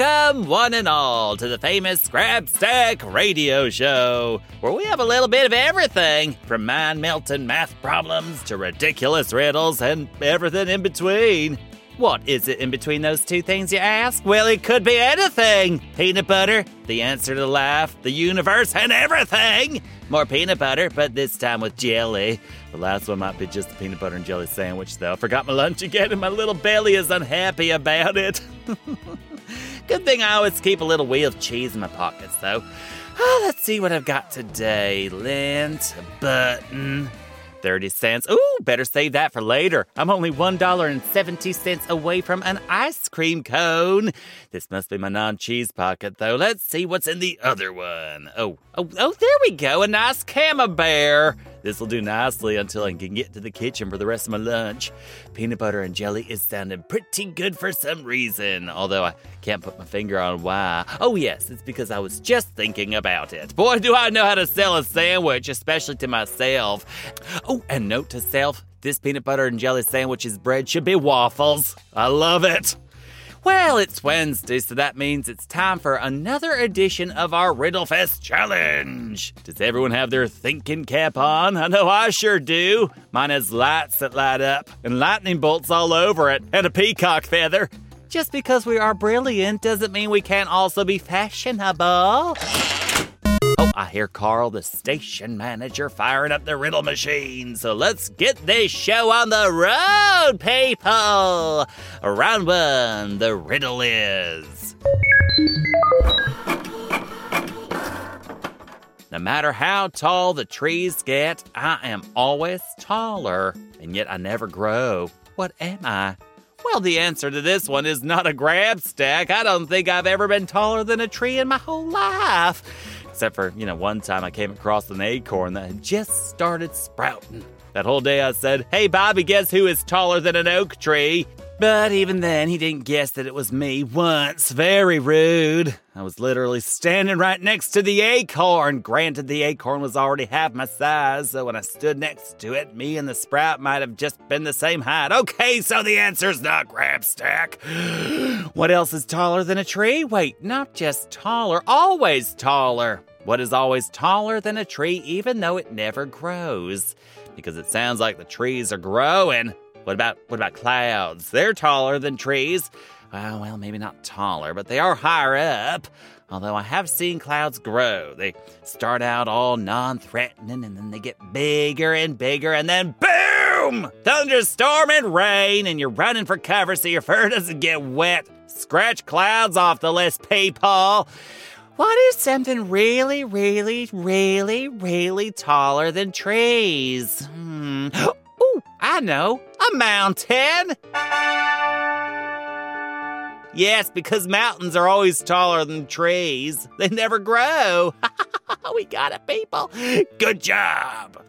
Welcome, one and all, to the famous Grab Stack Radio Show, where we have a little bit of everything from mind melting math problems to ridiculous riddles and everything in between. What is it in between those two things, you ask? Well, it could be anything peanut butter, the answer to life, the universe, and everything. More peanut butter, but this time with jelly. The last one might be just a peanut butter and jelly sandwich, though. I forgot my lunch again, and my little belly is unhappy about it. Good thing I always keep a little wheel of cheese in my pockets, though. Oh, let's see what I've got today. Lint, button, 30 cents. Ooh, better save that for later. I'm only $1.70 away from an ice cream cone. This must be my non cheese pocket, though. Let's see what's in the other one. Oh, oh, oh, there we go. A nice camembert. This will do nicely until I can get to the kitchen for the rest of my lunch. Peanut butter and jelly is sounding pretty good for some reason, although I can't put my finger on why. Oh, yes, it's because I was just thinking about it. Boy, do I know how to sell a sandwich, especially to myself. Oh, and note to self this peanut butter and jelly sandwich's bread should be waffles. I love it. Well, it's Wednesday, so that means it's time for another edition of our Riddlefest Challenge. Does everyone have their thinking cap on? I know I sure do. Mine has lights that light up and lightning bolts all over it and a peacock feather. Just because we are brilliant doesn't mean we can't also be fashionable. Oh, I hear Carl, the station manager, firing up the riddle machine. So let's get this show on the road, people. Round one, the riddle is. No matter how tall the trees get, I am always taller, and yet I never grow. What am I? Well, the answer to this one is not a grab stack. I don't think I've ever been taller than a tree in my whole life. Except for, you know, one time I came across an acorn that had just started sprouting. That whole day I said, Hey, Bobby, guess who is taller than an oak tree? But even then, he didn't guess that it was me once. Very rude. I was literally standing right next to the acorn. Granted, the acorn was already half my size, so when I stood next to it, me and the sprout might have just been the same height. Okay, so the answer's not grab stack. what else is taller than a tree? Wait, not just taller, always taller. What is always taller than a tree, even though it never grows? Because it sounds like the trees are growing. What about what about clouds? They're taller than trees. Well, well, maybe not taller, but they are higher up. Although I have seen clouds grow. They start out all non-threatening and then they get bigger and bigger and then boom! Thunderstorm and rain and you're running for cover so your fur doesn't get wet. Scratch clouds off the list, people. What is something really, really, really, really taller than trees? Hmm. I know. A mountain. Yes, because mountains are always taller than trees. They never grow. we got it, people. Good job.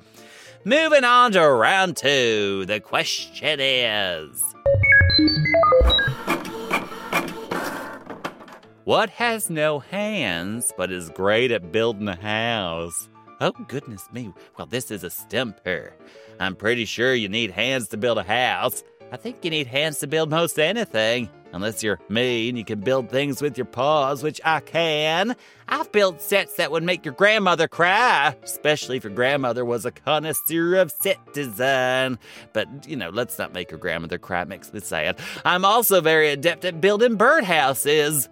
Moving on to round two. The question is What has no hands but is great at building a house? Oh, goodness me. Well, this is a stumper. I'm pretty sure you need hands to build a house. I think you need hands to build most anything. Unless you're me and you can build things with your paws, which I can. I've built sets that would make your grandmother cry, especially if your grandmother was a connoisseur of set design. But, you know, let's not make your grandmother cry, makes me sad. I'm also very adept at building birdhouses.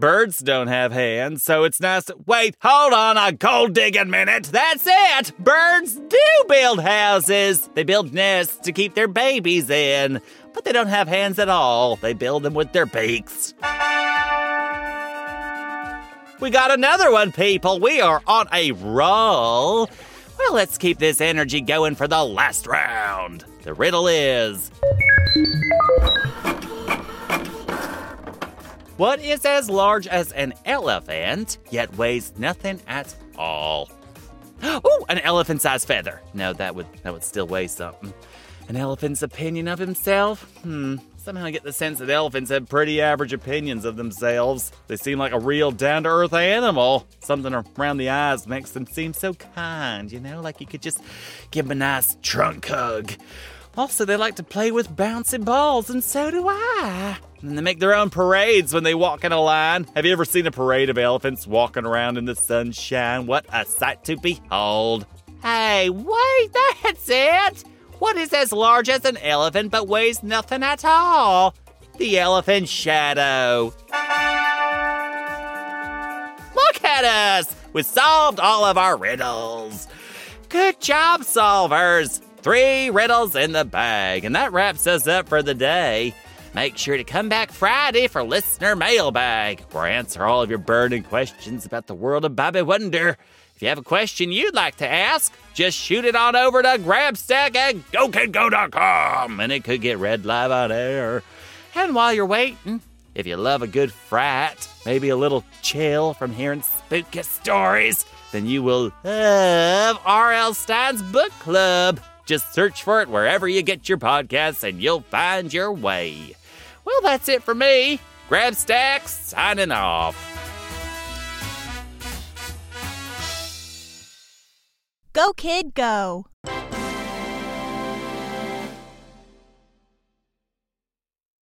Birds don't have hands, so it's nice to. Wait, hold on a gold digging minute. That's it! Birds do build houses. They build nests to keep their babies in, but they don't have hands at all. They build them with their beaks. We got another one, people. We are on a roll. Well, let's keep this energy going for the last round. The riddle is. What is as large as an elephant, yet weighs nothing at all? Oh, an elephant sized feather. No, that would that would still weigh something. An elephant's opinion of himself? Hmm. Somehow I get the sense that elephants have pretty average opinions of themselves. They seem like a real down to earth animal. Something around the eyes makes them seem so kind, you know, like you could just give them a nice trunk hug. Also, they like to play with bouncy balls, and so do I. And they make their own parades when they walk in a line. Have you ever seen a parade of elephants walking around in the sunshine? What a sight to behold. Hey, wait, that's it. What is as large as an elephant but weighs nothing at all? The elephant shadow. Look at us! We solved all of our riddles. Good job, solvers. Three riddles in the bag. And that wraps us up for the day. Make sure to come back Friday for Listener Mailbag, where I answer all of your burning questions about the world of Bobby Wonder. If you have a question you'd like to ask, just shoot it on over to Grabstack at GoKidGo.com, and it could get read live on air. And while you're waiting, if you love a good frat, maybe a little chill from hearing spooky stories, then you will love R.L. Stine's Book Club. Just search for it wherever you get your podcasts and you'll find your way. Well, that's it for me. Grab Stacks, signing off. Go, kid, go.